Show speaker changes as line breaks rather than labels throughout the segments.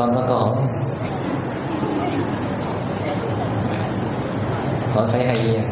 con có câu hỏi hỏi phải hay nha.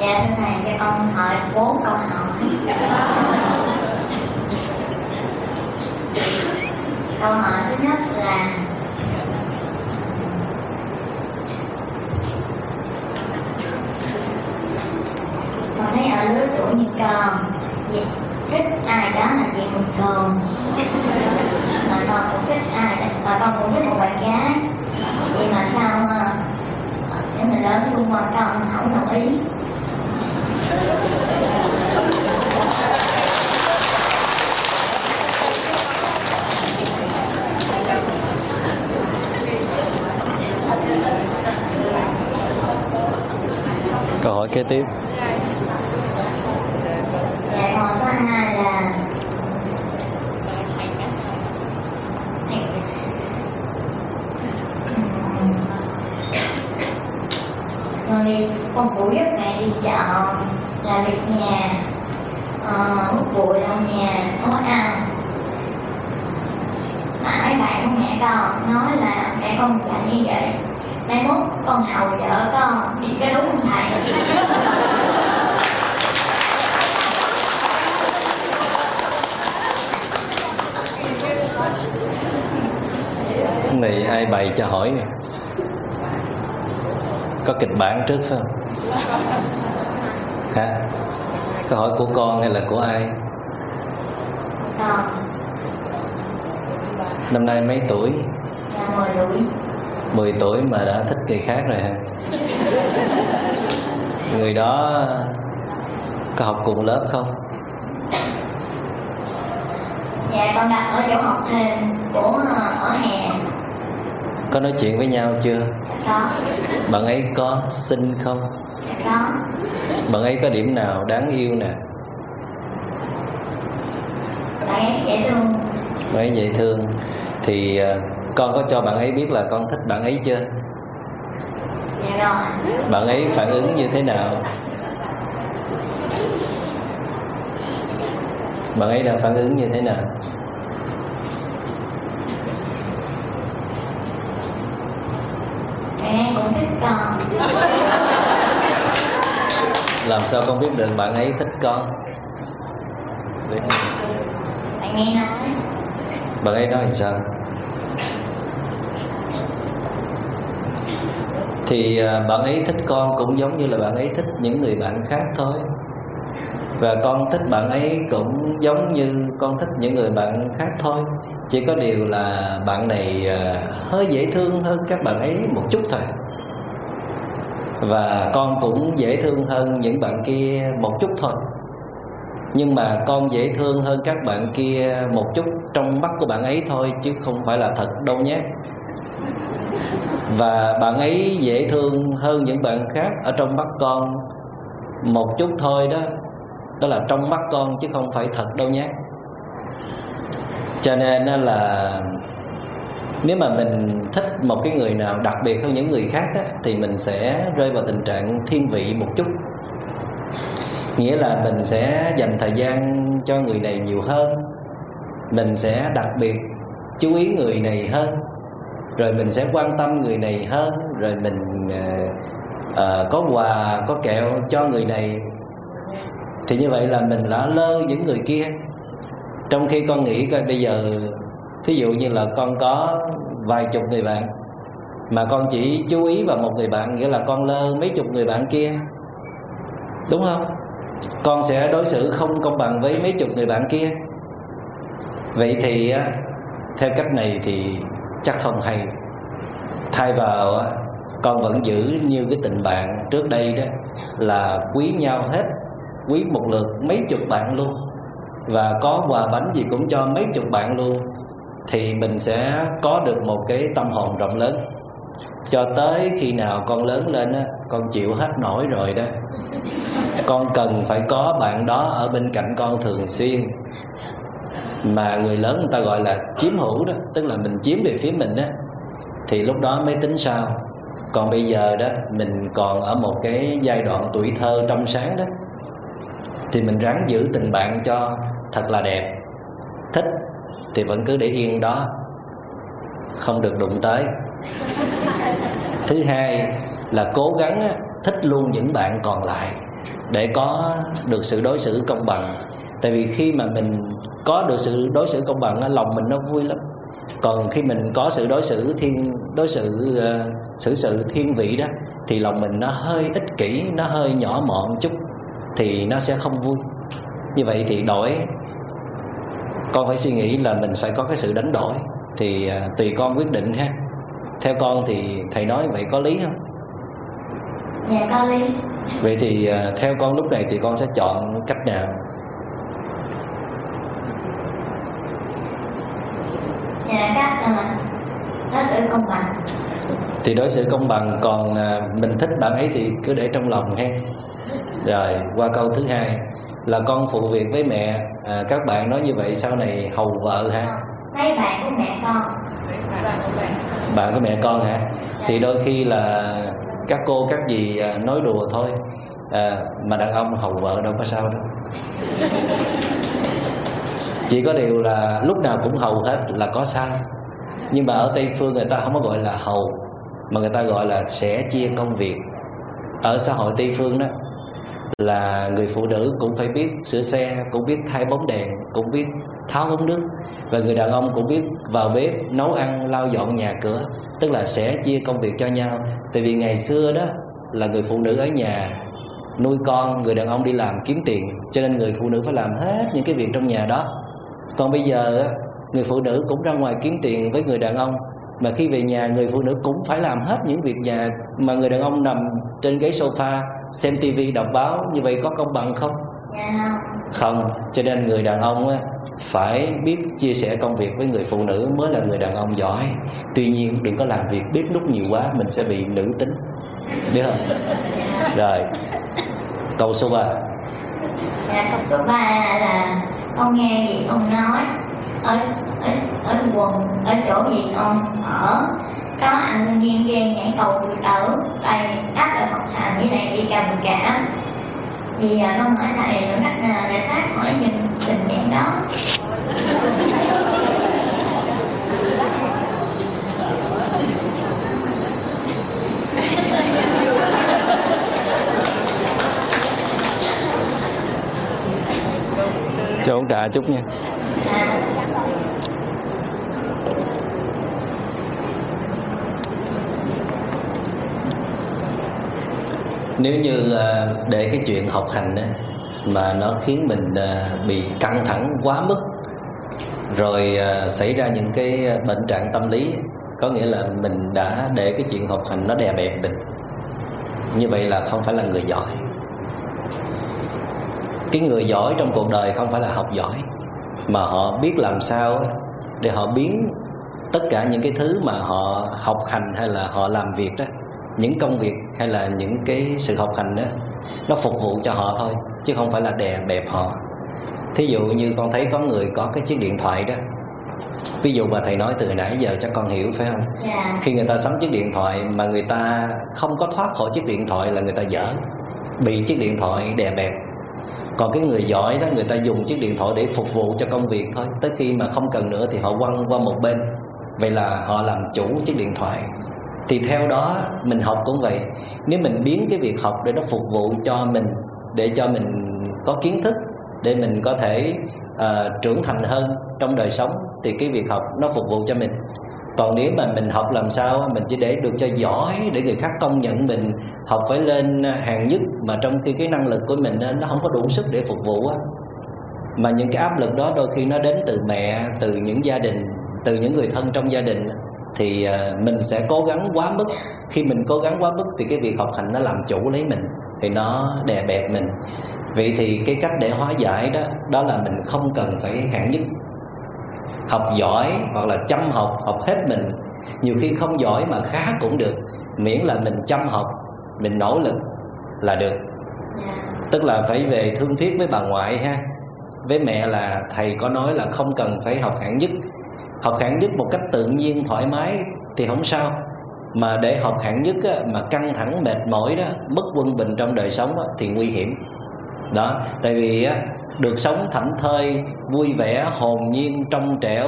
Dạ thưa thầy, cho con hỏi bốn câu hỏi câu hỏi thứ nhất là con thấy ở lứa tuổi như con việc thích ai đó là chuyện bình thường. Mà con cũng thích ai đó mà con cũng thích một bạn gái. Vậy mà sao ờ, ờ mình lớn xung quanh con không đồng ý?
Câu hỏi kế tiếp.
Dạ câu hỏi số 2 là con đi, con phụ giúp mẹ đi chợ làm việc nhà hút hút bụi trong nhà nấu ăn mà mấy bạn của mẹ con nói là mẹ con dạy như vậy mai mốt con hầu vợ con thì cái đúng không thầy
này ai bày cho hỏi nè. Có kịch bản trước phải không? Hả? Câu hỏi của con hay là của ai?
Con.
Năm nay mấy tuổi?
Là 10 tuổi
10 tuổi mà đã thích người khác rồi hả? Người đó có học cùng lớp không?
Dạ con đặt ở chỗ học thêm của ờ, ở hè.
Có nói chuyện với nhau chưa?
Có.
Bạn ấy có xinh không?
Dạ có.
Bạn ấy có điểm nào đáng yêu nè?
Bạn ấy dễ thương.
Bạn ấy dễ thương. Thì à, con có cho bạn ấy biết là con thích bạn ấy chưa? Bạn ấy phản ứng như thế nào? Bạn ấy đã phản ứng như thế nào?
Ấy cũng thích con.
Làm sao con biết được bạn ấy thích con?
Bạn nghe nói.
Bạn ấy nói sao thì à, bạn ấy thích con cũng giống như là bạn ấy thích những người bạn khác thôi. Và con thích bạn ấy cũng giống như con thích những người bạn khác thôi. Chỉ có điều là bạn này à, hơi dễ thương hơn các bạn ấy một chút thôi. Và con cũng dễ thương hơn những bạn kia một chút thôi. Nhưng mà con dễ thương hơn các bạn kia một chút trong mắt của bạn ấy thôi, chứ không phải là thật đâu nhé và bạn ấy dễ thương hơn những bạn khác ở trong mắt con. Một chút thôi đó. Đó là trong mắt con chứ không phải thật đâu nhé. Cho nên là nếu mà mình thích một cái người nào đặc biệt hơn những người khác đó, thì mình sẽ rơi vào tình trạng thiên vị một chút. Nghĩa là mình sẽ dành thời gian cho người này nhiều hơn. Mình sẽ đặc biệt chú ý người này hơn rồi mình sẽ quan tâm người này hơn rồi mình uh, uh, có quà có kẹo cho người này. Thì như vậy là mình đã lơ những người kia. Trong khi con nghĩ coi bây giờ thí dụ như là con có vài chục người bạn mà con chỉ chú ý vào một người bạn nghĩa là con lơ mấy chục người bạn kia đúng không? Con sẽ đối xử không công bằng với mấy chục người bạn kia. Vậy thì theo cách này thì chắc không hay. Thay vào con vẫn giữ như cái tình bạn trước đây đó, là quý nhau hết, quý một lượt mấy chục bạn luôn. Và có quà bánh gì cũng cho mấy chục bạn luôn, thì mình sẽ có được một cái tâm hồn rộng lớn. Cho tới khi nào con lớn lên á, con chịu hết nổi rồi đó. Con cần phải có bạn đó ở bên cạnh con thường xuyên mà người lớn người ta gọi là chiếm hữu đó tức là mình chiếm về phía mình đó thì lúc đó mới tính sao? Còn bây giờ đó mình còn ở một cái giai đoạn tuổi thơ trong sáng đó thì mình ráng giữ tình bạn cho thật là đẹp. Thích thì vẫn cứ để yên đó không được đụng tới. Thứ hai là cố gắng thích luôn những bạn còn lại để có được sự đối xử công bằng. Tại vì khi mà mình có được sự đối xử công bằng lòng mình nó vui lắm. Còn khi mình có sự đối xử thiên đối xử uh, xử sự thiên vị đó thì lòng mình nó hơi ích kỷ nó hơi nhỏ mọn chút thì nó sẽ không vui. Như vậy thì đổi con phải suy nghĩ là mình phải có cái sự đánh đổi thì uh, tùy con quyết định ha. Theo con thì thầy nói vậy có lý không?
Dạ có lý.
Vậy thì uh, theo con lúc này thì con sẽ chọn cách nào
dạ uh, đối xử công bằng.
Thì đối xử công bằng còn uh, mình thích bạn ấy thì cứ để trong lòng ha rồi qua câu thứ hai là con phụ việc với mẹ. À, các bạn nói như vậy sau này hầu vợ ha
mấy bạn của mẹ con.
Bạn của mẹ con hả? Thì đôi khi là các cô các dì à, nói đùa thôi. À, mà đàn ông hầu vợ đâu có sao đâu. Chỉ có điều là lúc nào cũng hầu hết là có sao nhưng mà ở tây phương người ta không có gọi là hầu, mà người ta gọi là sẻ chia công việc. Ở xã hội tây phương đó, là người phụ nữ cũng phải biết sửa xe, cũng biết thay bóng đèn, cũng biết tháo ống nước. Và người đàn ông cũng biết vào bếp, nấu ăn, lau dọn nhà cửa, tức là sẽ chia công việc cho nhau. Tại vì ngày xưa đó, là người phụ nữ ở nhà nuôi con, người đàn ông đi làm kiếm tiền, cho nên người phụ nữ phải làm hết những cái việc trong nhà đó. Còn bây giờ người phụ nữ cũng ra ngoài kiếm tiền với người đàn ông. Mà khi về nhà người phụ nữ cũng phải làm hết những việc nhà mà người đàn ông nằm trên ghế sofa xem tivi đọc báo. Như vậy có công bằng không?
Dạ
không. Cho nên người đàn ông á, phải biết chia sẻ công việc với người phụ nữ mới là người đàn ông giỏi. Tuy nhiên đừng có làm việc bếp nút nhiều quá mình sẽ bị nữ tính. Biết không? Rồi. Câu số 3
dạ câu số 3 là con nghe gì ông nói ở ở ở quần ở chỗ gì ông ở. Có anh nghiêng ghen nhảy cầu tự tử tay áp ở học hành với này đi trầm cả. Vì à, con hỏi thầy là cách nào để thoát khỏi những tình trạng đó.
Cho ông trà chút nha nếu như ờ, để cái chuyện học hành á, mà nó khiến mình ờ, bị căng thẳng quá mức rồi ờ, xảy ra những cái bệnh trạng tâm lý có nghĩa là mình đã để cái chuyện học hành nó đè bẹp mình. Như vậy là không phải là người giỏi. Cái người giỏi trong cuộc đời không phải là học giỏi mà họ biết làm sao để họ biến tất cả những cái thứ mà họ học hành hay là họ làm việc đó những công việc hay là những cái sự học hành đó nó phục vụ cho họ thôi chứ không phải là đè bẹp họ. Thí dụ như con thấy có người có cái chiếc điện thoại đó ví dụ mà thầy nói từ nãy giờ chắc con hiểu phải không?
Dạ.
Khi người ta sắm chiếc điện thoại mà người ta không có thoát khỏi chiếc điện thoại là người ta dở bị chiếc điện thoại đè bẹp. Còn cái người giỏi đó người ta dùng chiếc điện thoại để phục vụ cho công việc thôi tới khi mà không cần nữa thì họ quăng qua một bên. Vậy là họ làm chủ chiếc điện thoại thì theo đó mình học cũng vậy. Nếu mình biến cái việc học để nó phục vụ cho mình để cho mình có kiến thức để mình có thể uh, trưởng thành hơn trong đời sống thì cái việc học nó phục vụ cho mình. Còn nếu mà mình học làm sao mình chỉ để được cho giỏi để người khác công nhận mình học phải lên hàng nhất mà trong khi cái năng lực của mình nó không có đủ sức để phục vụ á. Mà những cái áp lực đó đôi khi nó đến từ mẹ từ những gia đình từ những người thân trong gia đình thì à, mình sẽ cố gắng quá mức. Khi mình cố gắng quá mức thì cái việc học hành nó làm chủ lấy mình thì nó đè bẹp mình. Vậy thì cái cách để hóa giải đó đó là mình không cần phải hạng nhất. Học giỏi hoặc là chăm học học hết mình. Nhiều khi không giỏi mà khá cũng được miễn là mình chăm học mình nỗ lực là được.
Dạ.
Tức là phải về thương thuyết với bà ngoại ha. Với mẹ là thầy có nói là không cần phải học hạng nhất học hạng nhất một cách tự nhiên thoải mái thì không sao. Mà để học hạng nhất á, mà căng thẳng mệt mỏi đó bất quân bình trong đời sống á, thì nguy hiểm. Đó tại vì á, được sống thảnh thơi vui vẻ hồn nhiên trong trẻo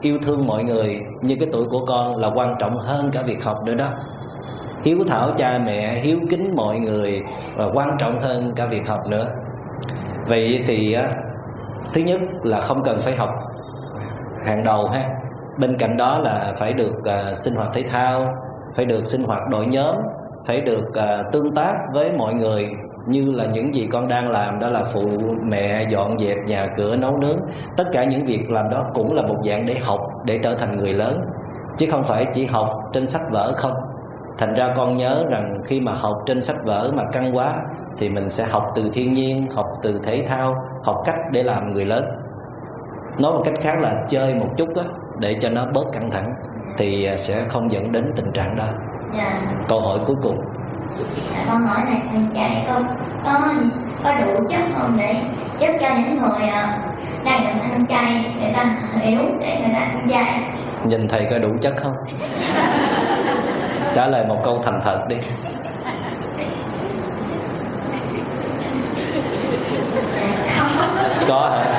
yêu thương mọi người như cái tuổi của con là quan trọng hơn cả việc học nữa đó. Hiếu thảo cha mẹ hiếu kính mọi người và quan trọng hơn cả việc học nữa. Vậy thì á, thứ nhất là không cần phải học hàng đầu ha. Bên cạnh đó là phải được uh, sinh hoạt thể thao phải được sinh hoạt đội nhóm phải được uh, tương tác với mọi người như là những gì con đang làm đó là phụ mẹ dọn dẹp nhà cửa nấu nướng. Tất cả những việc làm đó cũng là một dạng để học để trở thành người lớn chứ không phải chỉ học trên sách vở không. Thành ra con nhớ rằng khi mà học trên sách vở mà căng quá thì mình sẽ học từ thiên nhiên học từ thể thao học cách để làm người lớn nói một cách khác là chơi một chút á để cho nó bớt căng thẳng thì à, sẽ không dẫn đến tình trạng đó.
Dạ.
Câu hỏi cuối cùng.
Dạ con hỏi này anh trai có có có đủ chất không để giúp cho những người à, đang được ăn chay người ta hiểu để người ta ăn chay
nhìn thầy có đủ chất không? Trả lời một câu thành thật đi. Có hả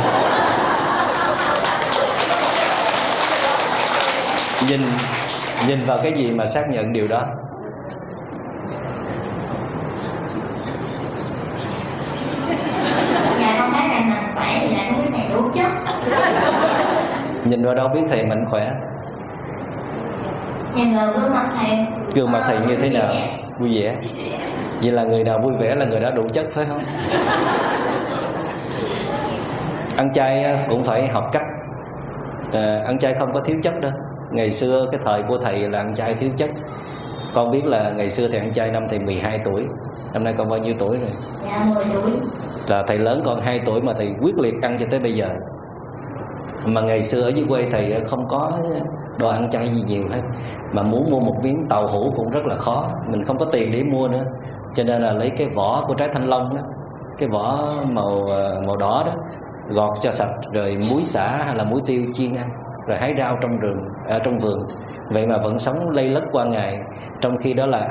nhìn nhìn vào cái gì mà xác nhận điều đó?
Dạ con thấy thầy mạnh khỏe thì lại không biết thầy đủ chất
nhìn vào đâu biết thầy mạnh khỏe?
Nhìn vào gương mặt thầy.
Gương mặt thầy như thế nào? Vui vẻ. Vậy là người nào vui vẻ là người đó đủ chất phải không? Ăn chay cũng phải học cách. À, ăn chay không có thiếu chất đâu ngày xưa cái thời của thầy là ăn chay thiếu chất. Con biết là ngày xưa thầy ăn chay năm thầy 12 tuổi. Năm nay con bao nhiêu tuổi rồi?
Dạ 10 tuổi.
Là thầy lớn con 2 tuổi mà thầy quyết liệt ăn cho tới bây giờ. Mà ngày xưa ở dưới quê thầy không có đồ ăn chay gì nhiều hết. Mà muốn mua một miếng tàu hũ cũng rất là khó. Mình không có tiền để mua nữa. Cho nên là lấy cái vỏ của trái thanh long đó cái vỏ màu ờ, màu đỏ đó gọt cho sạch rồi muối xả hay là muối tiêu chiên ăn rồi hái rau trong rừng ở trong vườn. Vậy mà vẫn sống lây lất qua ngày. Trong khi đó là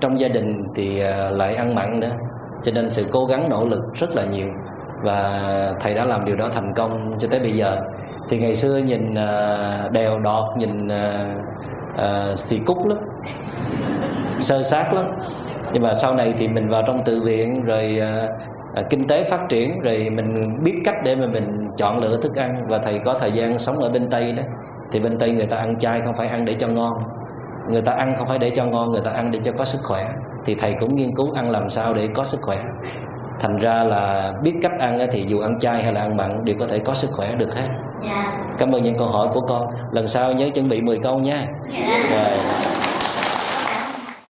trong gia đình thì à, lại ăn mặn nữa. Cho nên sự cố gắng, nỗ lực rất là nhiều. Và thầy đã làm điều đó thành công cho tới bây giờ. Thì ngày xưa nhìn à, đèo đọt, nhìn xì cúc lắm. Sơ sát lắm. Nhưng mà sau này thì mình vào trong tự viện, rồi ờ, kinh tế phát triển rồi mình biết cách để mà mình chọn lựa thức ăn và thầy có thời gian sống ở bên tây đó thì bên tây người ta ăn chay không phải ăn để cho ngon. Người ta ăn không phải để cho ngon người ta ăn để cho có sức khỏe. Thì thầy cũng nghiên cứu ăn làm sao để có sức khỏe. Thành ra là biết cách ăn thì dù ăn chay hay là ăn mặn đều có thể có sức khỏe được hết.
Dạ.
Cảm ơn những câu hỏi của con. Lần sau nhớ chuẩn bị 10 câu nha.
Dạ.
Rồi